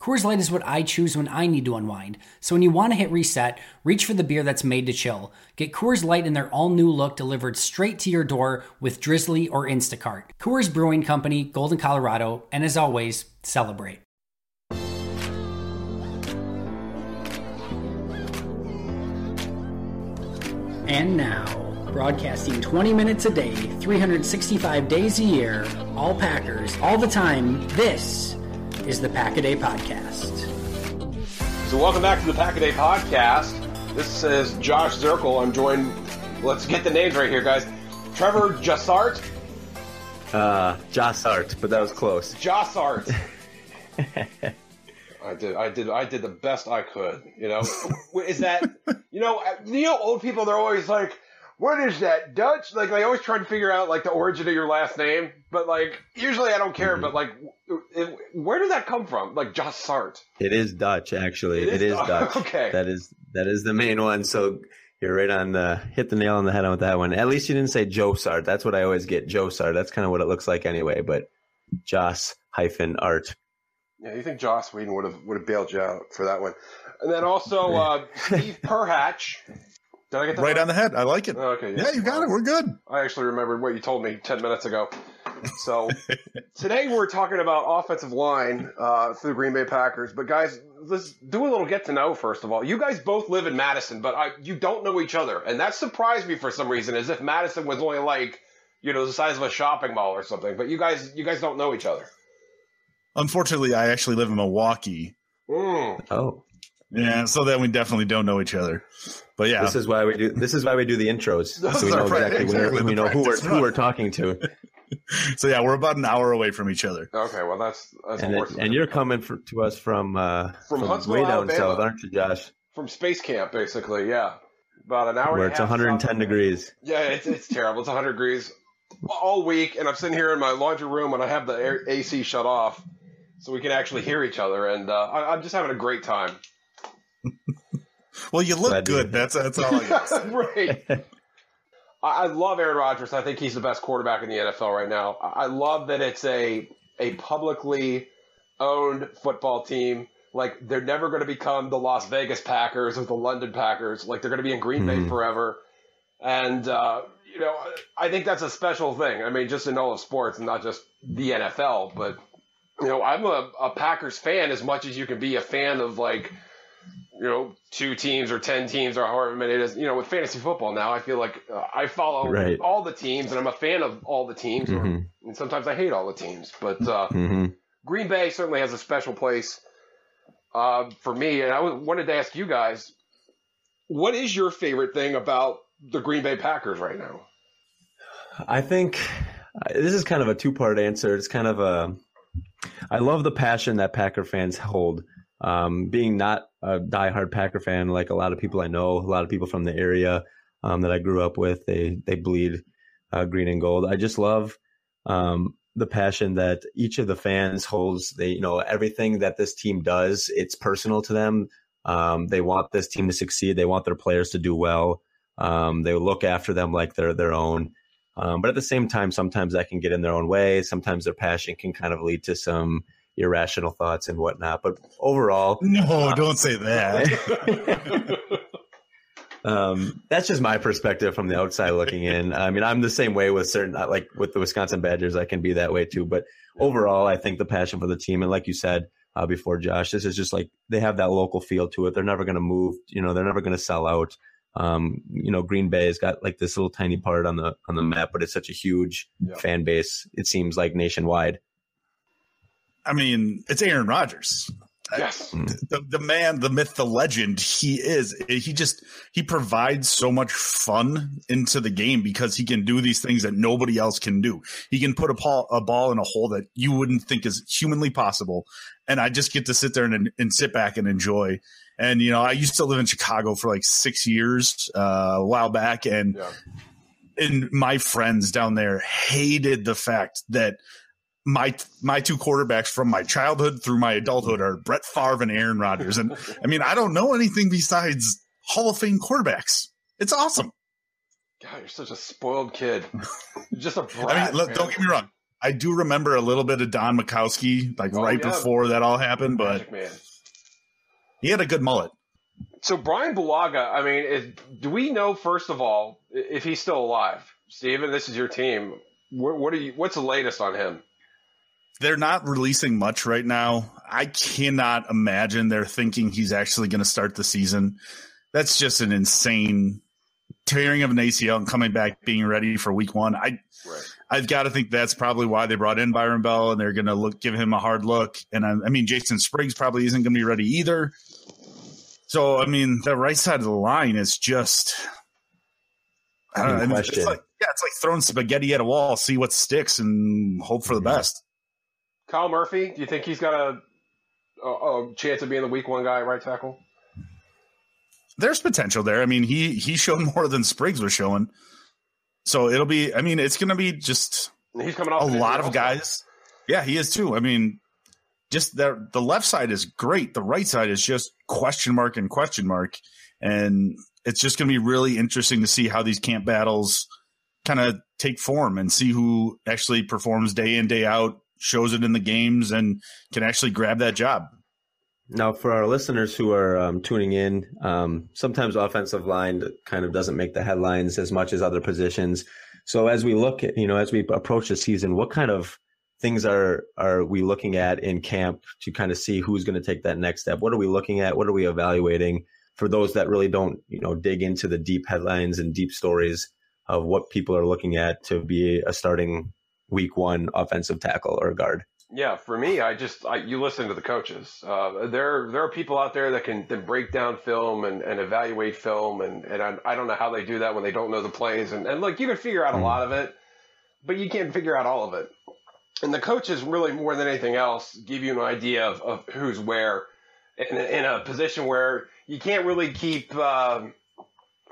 Coors Light is what I choose when I need to unwind. So when you want to hit reset, reach for the beer that's made to chill. Get Coors Light in their all new look delivered straight to your door with Drizzly or Instacart. Coors Brewing Company, Golden, Colorado, and as always, celebrate. And now, broadcasting 20 minutes a day, 365 days a year, all Packers, all the time, this is the Pack a Day Podcast. So, welcome back to the Pack a Day Podcast. This is Josh Zirkel. I'm joined, let's get the names right here, guys. Trevor Jassart. Uh, Jossart, but that was close. Jossart. I did, I did, I did the best I could. You know, is that, you know, you know, old people they're always like, "What is that Dutch?" Like they always try to figure out like the origin of your last name, but like usually I don't care. Mm-hmm. But like, it, where did that come from? Like Jossart. It is Dutch, actually. It is it is Dutch. Dutch. Okay. That is that is the main one. So you're right on the hit the nail on the head on with that one. At least you didn't say Joe Sart. That's what I always get. Joe Sart. That's kind of what it looks like anyway. But Joss hyphen art. Yeah, you think Joss Whedon would have would have bailed you out for that one? And then also uh, Steve Perhatch. Did I get that Right on the head. I like it. Okay, Yeah, you got it. We're good. I actually remembered what you told me 10 minutes ago. So today we're talking about offensive line uh, for the Green Bay Packers. But guys, let's do a little get to know first of all. You guys both live in Madison, but I, you don't know each other, and that surprised me for some reason, as if Madison was only like you know the size of a shopping mall or something. But you guys, you guys don't know each other. Unfortunately, I actually live in Milwaukee. Mm. Oh, Yeah, so then we definitely don't know each other. But yeah, this is why we do. This is why we do the intros, so we know right, exactly, where, exactly we the know who we're who we're talking to. So yeah, we're about an hour away from each other. Okay, well that's that's And, worse. it, and you're coming for, to us from uh, From Huntsville, way down Alabama. south, aren't you, Josh? from space camp, basically. Yeah, about an hour. Where and it's half 110 south degrees. Yeah, it's it's terrible. It's 100 degrees all week, and I'm sitting here in my laundry room, and I have the air, AC shut off, so we can actually hear each other, and uh, I, I'm just having a great time. Well, you look Glad to good. That's that's all I got. right. I, I love Aaron Rodgers. I think he's the best quarterback in the NFL right now. I, I love that it's a a publicly owned football team. Like they're never going to become the Las Vegas Packers or the London Packers. Like they're going to be in Green Bay Mhm. forever. And uh, you know, I think that's a special thing. I mean, just in all of sports, and not just the NFL. But you know, I'm a, a Packers fan as much as you can be a fan of like you know, two teams or ten teams or however many it is. You know, with fantasy football now, I feel like uh, I follow Right. all the teams, and I'm a fan of all the teams. or- Mhm. and sometimes I hate all the teams, but uh, hmm Green Bay certainly has a special place uh, for me. And I wanted to ask you guys, what is your favorite thing about the Green Bay Packers right now? I think this is kind of a two part answer. It's kind of a. I love the passion that Packer fans hold. Um, being not a diehard Packer fan, like a lot of people I know, a lot of people from the area um, that I grew up with, they they bleed uh, green and gold. I just love um, the passion that each of the fans holds. They, you know, everything that this team does, it's personal to them. Um, they want this team to succeed. They want their players to do well. Um, they look after them like they're their own. Um, but at the same time, sometimes that can get in their own way. Sometimes their passion can kind of lead to some irrational thoughts and whatnot. But overall, no, uh, don't say that. um, that's just my perspective from the outside looking in. I mean, I'm the same way with certain, like with the Wisconsin Badgers, I can be that way too. But overall, I think the passion for the team, and like you said uh, before, Josh, this is just like they have that local feel to it. They're never going to move. You know, they're never going to sell out. Um, you know, Green Bay has got like this little tiny part on the on the map, but it's such a huge yeah. fan base. It seems like nationwide. I mean, it's Aaron Rodgers. Yes. The, the man, the myth, the legend, he is. He just he provides so much fun into the game because he can do these things that nobody else can do. He can put a ball, a ball in a hole that you wouldn't think is humanly possible. And I just get to sit there and, and sit back and enjoy and you know, I used to live in Chicago for like six years uh, a while back, and yeah. and my friends down there hated the fact that my my two quarterbacks from my childhood through my adulthood are Brett Favre and Aaron Rodgers. And I mean, I don't know anything besides Hall of Fame quarterbacks. It's awesome. God, you're such a spoiled kid. You're just a brat. I mean, look, don't get me wrong. I do remember a little bit of Don Majkowski, like oh, right yeah. before that all happened, but he had a good mullet. So Brian Bulaga, I mean, is, do we know first of all if he's still alive? Steven, this is your team. What, what are you? What's the latest on him? They're not releasing much right now. I cannot imagine they're thinking he's actually going to start the season. That's just an insane tearing of an ACL and coming back being ready for week one. I right. I've got to think that's probably why they brought in Byron Bell and they're going to look give him a hard look. And I, I mean, Jason Spriggs probably isn't going to be ready either. So I mean, the right side of the line is just. I don't know. It's like, yeah, it's like throwing spaghetti at a wall, see what sticks, and hope for the best. Kyle Murphy, do you think he's got a, a, a chance of being the week one guy at right tackle? There's potential there. I mean, he he showed more than Spriggs was showing. So it'll be. I mean, it's going to be just. He's coming off a lot of guys. Yeah, he is too. I mean, just the the left side is great. The right side is just question mark and question mark, and it's just going to be really interesting to see how these camp battles kind of take form and see who actually performs day in day out, shows it in the games, and can actually grab that job. Now, for our listeners who are um, tuning in, um, sometimes offensive line kind of doesn't make the headlines as much as other positions. So as we look at, you know, as we approach the season, what kind of things are are we looking at in camp to kind of see who's going to take that next step? What are we looking at? What are we evaluating for those that really don't, you know, dig into the deep headlines and deep stories of what people are looking at to be a starting week one offensive tackle or guard? Yeah, for me, I just I, you listen to the coaches. Uh, there there are people out there that can, that break down film and, and evaluate film, and, and I, I don't know how they do that when they don't know the plays. And, and look, you can figure out a mm. lot of it, but you can't figure out all of it and the coaches really more than anything else give you an idea of, of who's where in, in, a position where you can't really keep um,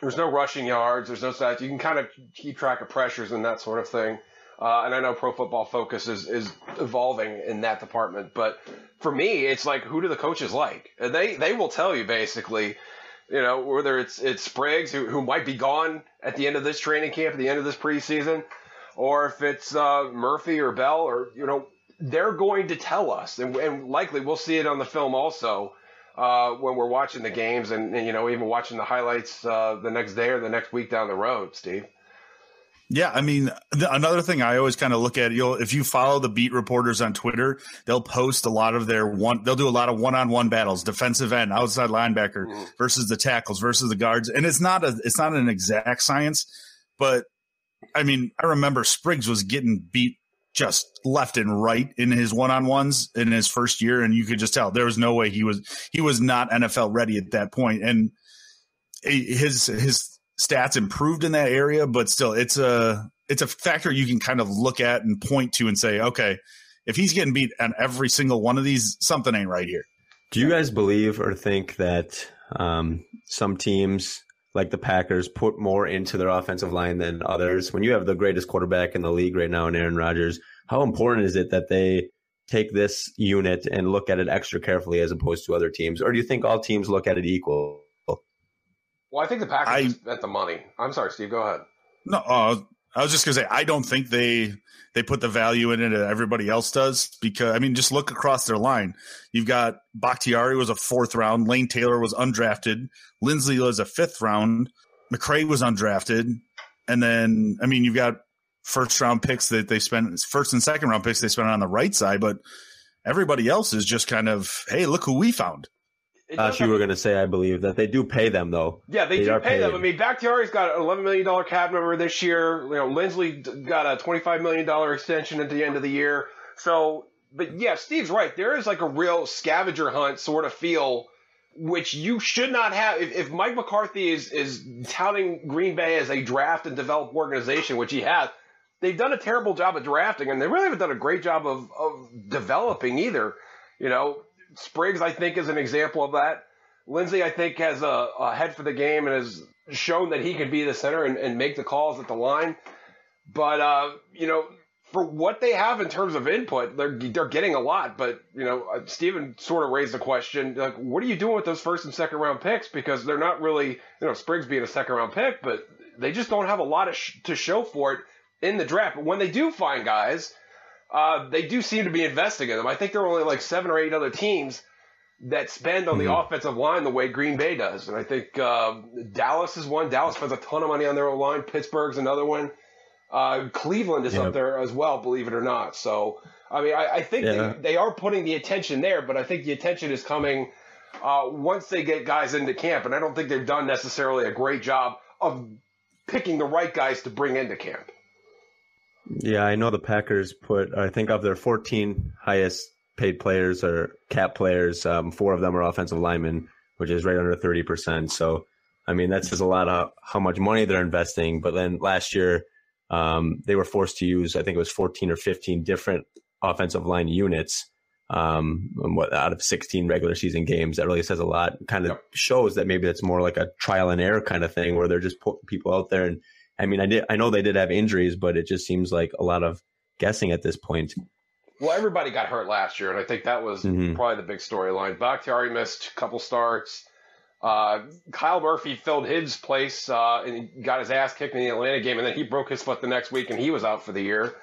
there's no rushing yards there's no stats you can kind of keep track of pressures and that sort of thing uh, and I know Pro Football Focus is, is evolving in that department, but for me, it's like who do the coaches like? They they will tell you basically, you know, whether it's it's Spriggs who who might be gone at the end of this training camp, at the end of this preseason, or if it's uh, Murphy or Bell, or you know, they're going to tell us, and, and likely we'll see it on the film also uh, when we're watching the games, and, and, you know, even watching the highlights uh, the next day or the next week down the road. Steve. Yeah, I mean, the, another thing I always kind of look at, you'll if you follow the beat reporters on Twitter, they'll post a lot of their one. They'll do a lot of one-on-one battles, defensive end, outside linebacker mm-hmm. versus the tackles versus the guards, and it's not a it's not an exact science, but I mean, I remember Spriggs was getting beat just left and right in his one-on-ones in his first year and you could just tell there was no way he was he was not NFL ready at that point and his his stats improved in that area but still it's a it's a factor you can kind of look at and point to and say, okay, if he's getting beat on every single one of these, something ain't right here. Do you guys believe or think that um, some teams like the Packers put more into their offensive line than others? When you have the greatest quarterback in the league right now in Aaron Rodgers, how important is it that they take this unit and look at it extra carefully as opposed to other teams? Or do you think all teams look at it equal? Well, I think the Packers I, at the money. I'm sorry, Steve. Go ahead. No, uh, I was just gonna say I don't think they they put the value in it that everybody else does because I mean just look across their line. You've got Bakhtiari was a fourth round, Lane Taylor was undrafted, Linsley was a fifth round, McCray was undrafted, and then I mean you've got first round picks that they spent first and second round picks they spent on the right side, but everybody else is just kind of hey look who we found. Uh, you were going to say, I believe that they do pay them though. Yeah, they, they do pay paid. them. I mean, Bakhtiari's got an eleven million dollar cap number this year. You know, Linsley got a twenty five million dollar extension at the end of the year. So, but yeah, Steve's right. There is like a real scavenger hunt sort of feel, which you should not have. If, if Mike McCarthy is is touting Green Bay as a draft and develop organization, which he has, they've done a terrible job of drafting, and they really haven't done a great job of of developing either. You know, Spriggs, I think, is an example of that. Linsley, I think, has a, a head for the game and has shown that he can be the center and, and make the calls at the line. But uh, you know, for what they have in terms of input, they're they're getting a lot. But you know, uh, Steven sort of raised the question, like, what are you doing with those first and second round picks? Because they're not really, you know, Spriggs being a second round pick, but they just don't have a lot sh- to show for it in the draft. But when they do find guys uh, they do seem to be investing in them. I think there are only like seven or eight other teams that spend on the mm-hmm. offensive line the way Green Bay does. And I think uh, Dallas is one. Dallas spends a ton of money on their own line. Pittsburgh's another one. Uh, Cleveland is yep. up there as well, believe it or not. So, I mean, I, I think yeah. they, they, are putting the attention there, but I think the attention is coming uh, once they get guys into camp. And I don't think they've done necessarily a great job of picking the right guys to bring into camp. Yeah, I know the Packers put, I think, of their 14 highest paid players or cap players, um, four of them are offensive linemen, which is right under 30%. So, I mean, that says a lot of how much money they're investing. But then last year, um, they were forced to use, I think it was 14 or 15 different offensive line units um, out of 16 regular season games. That really says a lot. Kind of yep. shows that maybe that's more like a trial and error kind of thing where they're just putting people out there and I mean, I did. I know they did have injuries, but it just seems like a lot of guessing at this point. Well, everybody got hurt last year, and I think that was mm-hmm. probably the big storyline. Bakhtiari missed a couple starts. Uh, Kyle Murphy filled his place uh, and got his ass kicked in the Atlanta game, and then he broke his foot the next week, and he was out for the year.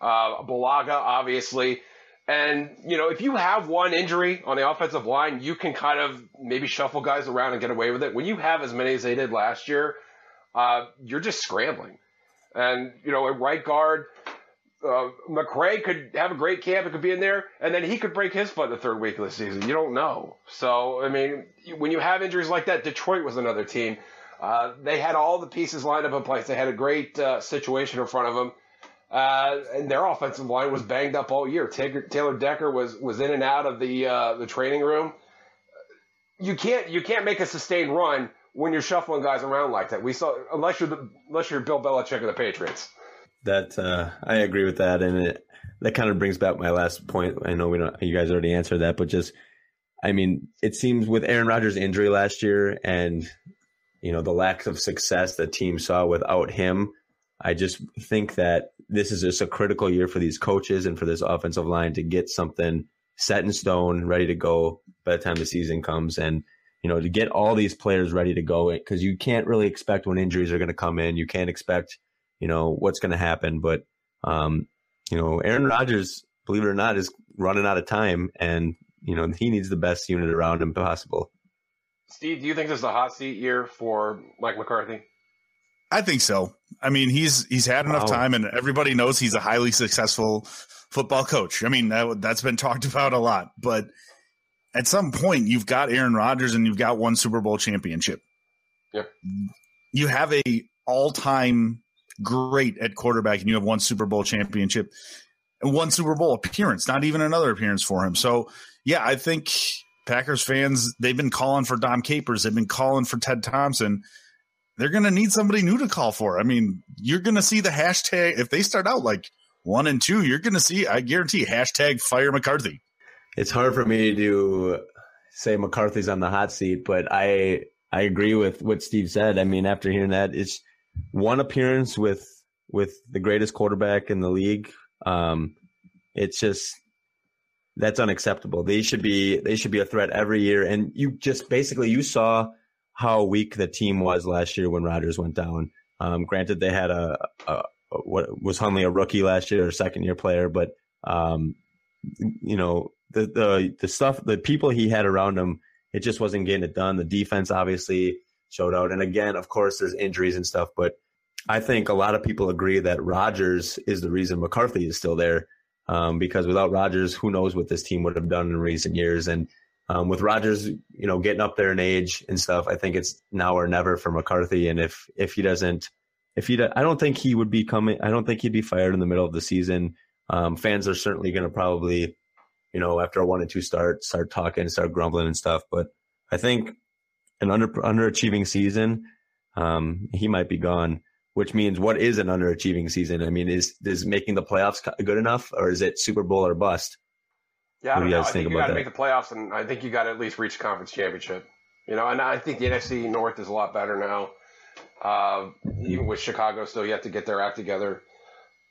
Uh, Bulaga, obviously. And, you know, if you have one injury on the offensive line, you can kind of maybe shuffle guys around and get away with it. When you have as many as they did last year, uh, you're just scrambling. And, you know, a right guard, uh, McCray could have a great camp. It could be in there, and then he could break his foot the third week of the season. You don't know. So, I mean, when you have injuries like that, Detroit was another team. Uh, they had all the pieces lined up in place. They had a great uh, situation in front of them, uh, and their offensive line was banged up all year. Taylor Decker was was in and out of the uh, the training room. You can't you can't make a sustained run when you're shuffling guys around like that. We saw unless you're the, unless you're Bill Belichick of the Patriots. That uh, I agree with that, and it, that kind of brings back my last point. I know we don't. You guys already answered that, but just I mean, it seems with Aaron Rodgers' injury last year and you know the lack of success the team saw without him. I just think that this is just a critical year for these coaches and for this offensive line to get something set in stone, ready to go by the time the season comes. And you know, to get all these players ready to go because you can't really expect when injuries are going to come in. You can't expect, you know, what's going to happen. But, um, you know, Aaron Rodgers, believe it or not, is running out of time and, you know, he needs the best unit around him possible. Steve, do you think this is a hot seat year for Mike McCarthy? I think so. I mean, he's he's had enough time, and everybody knows he's a highly successful football coach. I mean, that, that's been talked about a lot, but at some point you've got Aaron Rodgers and you've got one Super Bowl championship. Yep. You have a all-time great at quarterback and you have one Super Bowl championship and one Super Bowl appearance, not even another appearance for him. So, yeah, I think Packers fans they've been calling for Dom Capers, they've been calling for Ted Thompson. they're going to need somebody new to call for. I mean, you're going to see the hashtag if they start out like one and two. You're going to see, I guarantee, hashtag fire McCarthy. It's hard for me to say McCarthy's on the hot seat, but I I agree with what Steve said. I mean, after hearing that, it's one appearance with with the greatest quarterback in the league. Um, it's just that's unacceptable. They should be they should be a threat every year. And you just basically you saw how weak the team was last year when Rodgers went down. Um, granted, they had a, a, what was Hundley a rookie last year or second year player, but um, you know the the the stuff the people he had around him, it just wasn't getting it done. The defense obviously showed out, and again, of course, there's injuries and stuff, but I think a lot of people agree that Rodgers is the reason McCarthy is still there. Um, because without Rodgers, who knows what this team would have done in recent years? And um, with Rodgers, you know, getting up there in age and stuff, I think it's now or never for McCarthy. And if if he doesn't, if he, I don't think he would be coming. I don't think he'd be fired in the middle of the season. Um, fans are certainly going to probably, you know, after a one and two start, start talking, start grumbling and stuff. But I think an under underachieving season, um, he might be gone which means what is an underachieving season? I mean, is is making the playoffs good enough, or is it Super Bowl or bust? Yeah, what do you guys I think, think you got to make the playoffs, and I think you got to at least reach conference championship. You know, and I think the NFC North is a lot better now. Uh, even with Chicago still yet to get their act together,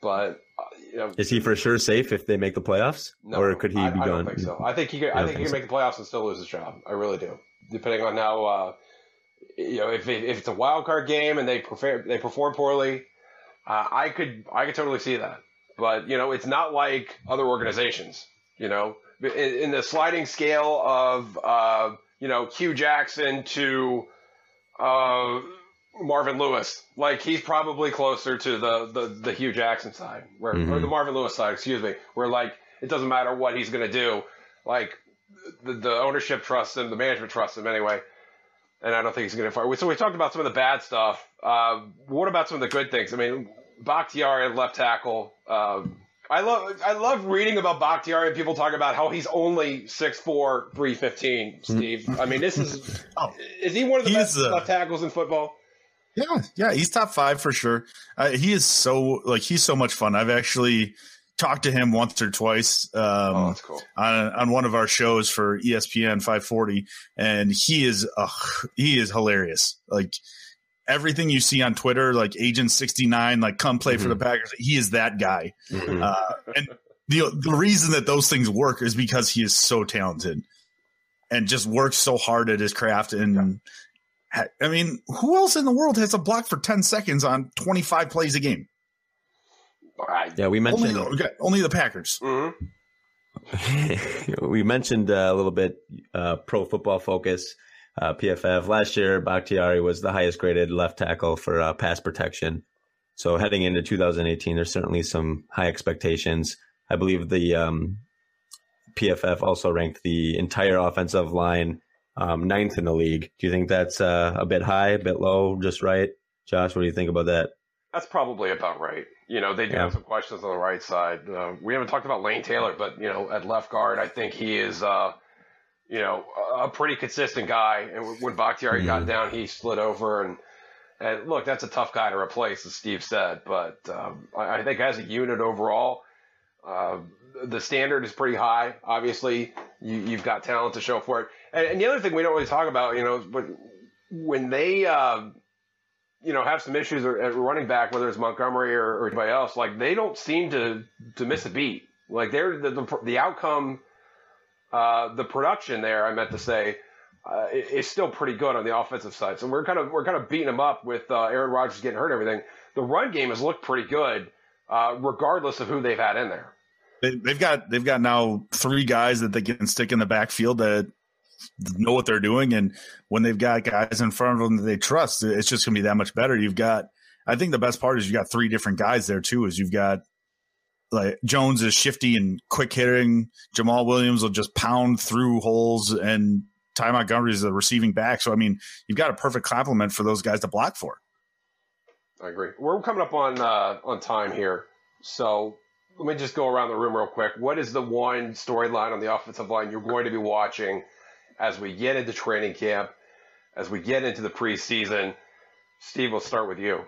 but uh, you know, is he for sure safe if they make the playoffs, no, or could he I, be I gone? I don't think so. I think he. Could, I think, think he can so. make the playoffs and still lose his job. I really do, depending on how. Uh, you know, if, if it's a wild card game and they perform they perform poorly, uh, I could I could totally see that. But you know, it's not like other organizations. You know, in, in the sliding scale of uh, you know Hue Jackson to uh, Marvin Lewis, like he's probably closer to the the, the Hue Jackson side, where mm-hmm. or the Marvin Lewis side, excuse me, where like it doesn't matter what he's going to do, like the, the ownership trusts him, the management trusts him anyway and I don't think he's going to fire. So we talked about some of the bad stuff. Uh, what about some of the good things? I mean, Bakhtiari at left tackle. Um, I love I love reading about Bakhtiari and people talk about how he's only 6'4", 315, Steve. I mean, this is oh, is he one of the best uh, left tackles in football? Yeah, yeah, he's top five for sure. Uh, he is so like he's so much fun. I've actually talked to him once or twice um, oh, that's cool. on on one of our shows for ESPN 540, and he is uh, he is hilarious. Like everything you see on Twitter, like Agent 69, like come play mm-hmm. for the mm-hmm. Packers. He is that guy. Mm-hmm. Uh, and the the reason that those things work is because he is so talented and just works so hard at his craft. And yeah. I mean, who else in the world has a block for 10 seconds on 25 plays a game? Yeah, we mentioned only the, only the Packers. Mm-hmm. we mentioned uh, a little bit uh, pro football focus uh, PFF. Last year, Bakhtiari was the highest graded left tackle for uh, pass protection. So heading into 2018, there's certainly some high expectations. I believe the um, PFF also ranked the entire offensive line um, ninth in the league. Do you think that's uh, a bit high, a bit low, just right? Josh, what do you think about that? That's probably about right. You know, they do yeah. have some questions on the right side. Uh, we haven't talked about Lane Taylor, but you know, at left guard, I think he is uh, you know, a pretty consistent guy. And when Bakhtiari mm-hmm. got down, he slid over and. And look, that's a tough guy to replace, as Steve said. But um, I, I, think as a unit overall, uh, the standard is pretty high. Obviously, you, have got talent to show for it. And, and, the other thing we don't really talk about, you know, but when they, uh, you know, have some issues at running back, whether it's Montgomery or, or anybody else, like they don't seem to to miss a beat. Like they're the, the, the outcome uh, the production there, I meant to say, uh, is still pretty good on the offensive side. So we're kind of we're kind of beating them up with uh, Aaron Rodgers getting hurt and everything. The run game has looked pretty good, uh, regardless of who they've had in there. They, they've got they've got now three guys that they can stick in the backfield that know what they're doing, and when they've got guys in front of them that they trust, it's just going to be that much better. You've got, I think the best part is you've got three different guys there too. Is you've got like Jones is shifty and quick hitting. Jamaal Williams will just pound through holes, and Ty Montgomery is the receiving back. So I mean, you've got a perfect complement for those guys to block for. I agree. We're coming up on uh, on time here, so let me just go around the room real quick. What is the one storyline on the offensive line you're going to be watching as we get into training camp, as we get into the preseason? Steve, we'll start with you.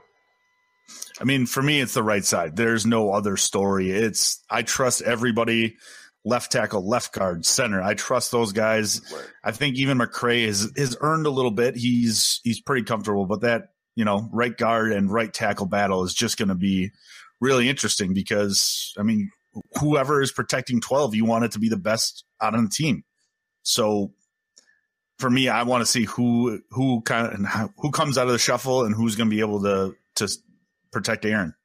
I mean, for me, it's the right side. There's no other story. It's I trust everybody. Left tackle, left guard, center. I trust those guys. I think even McCray has has earned a little bit. He's he's pretty comfortable, but that you know right guard and right tackle battle is just going to be really interesting because I mean, whoever is protecting twelve, you want it to be the best out on the team. So for me, I want to see who who kind of and who comes out of the shuffle and who's going to be able to to protect Aaron.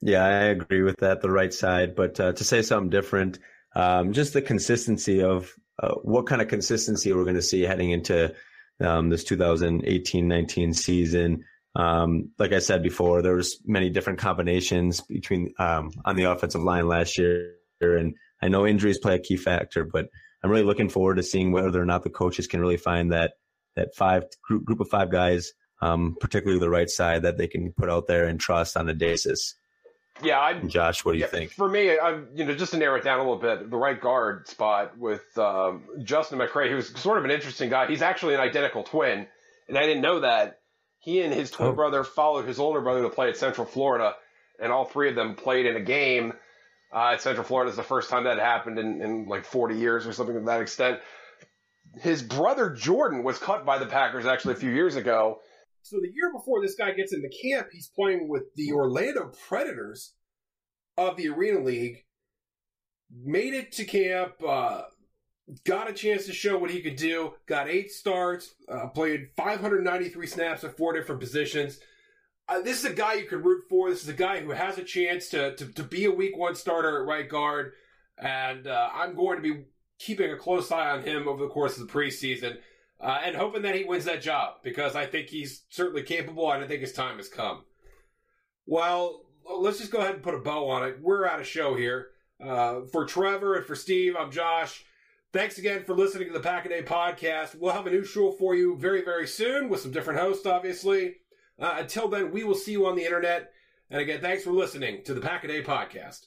Yeah, I agree with that. The right side, but uh, to say something different, um, just the consistency of uh, what kind of consistency we're going to see heading into um, this 2018-19 season. Um, like I said before, there was many different combinations between um, on the offensive line last year, and I know injuries play a key factor, but I'm really looking forward to seeing whether or not the coaches can really find that that five group, group of five guys, um, particularly the right side, that they can put out there and trust on a basis. Yeah, I'm, Josh, what do yeah, you think? For me, I'm you know just to narrow it down a little bit, the right guard spot with um, Justin McCray, who's sort of an interesting guy. He's actually an identical twin, and I didn't know that. He and his twin Oh. brother followed his older brother to play at Central Florida, and all three of them played in a game uh, at Central Florida. It's the first time that happened in, in like 40 years or something to that extent. His brother Jordan was cut by the Packers actually a few years ago. So the year before this guy gets into camp, he's playing with the Orlando Predators of the Arena League. Made it to camp, uh, got a chance to show what he could do. Got eight starts, uh, played 593 snaps at four different positions. Uh, this is a guy you can root for. This is a guy who has a chance to to, to be a week one starter at right guard, and uh, I'm going to be keeping a close eye on him over the course of the preseason uh, and hoping that he wins that job because I think he's certainly capable and I think his time has come. Well, let's just go ahead and put a bow on it. We're out of show here. Uh, for Trevor and for Steve, I'm Josh. Thanks again for listening to the Pack a Day podcast. We'll have a new show for you very, very soon with some different hosts, obviously. Uh, until then, we will see you on the internet. And again, thanks for listening to the Pack a Day podcast.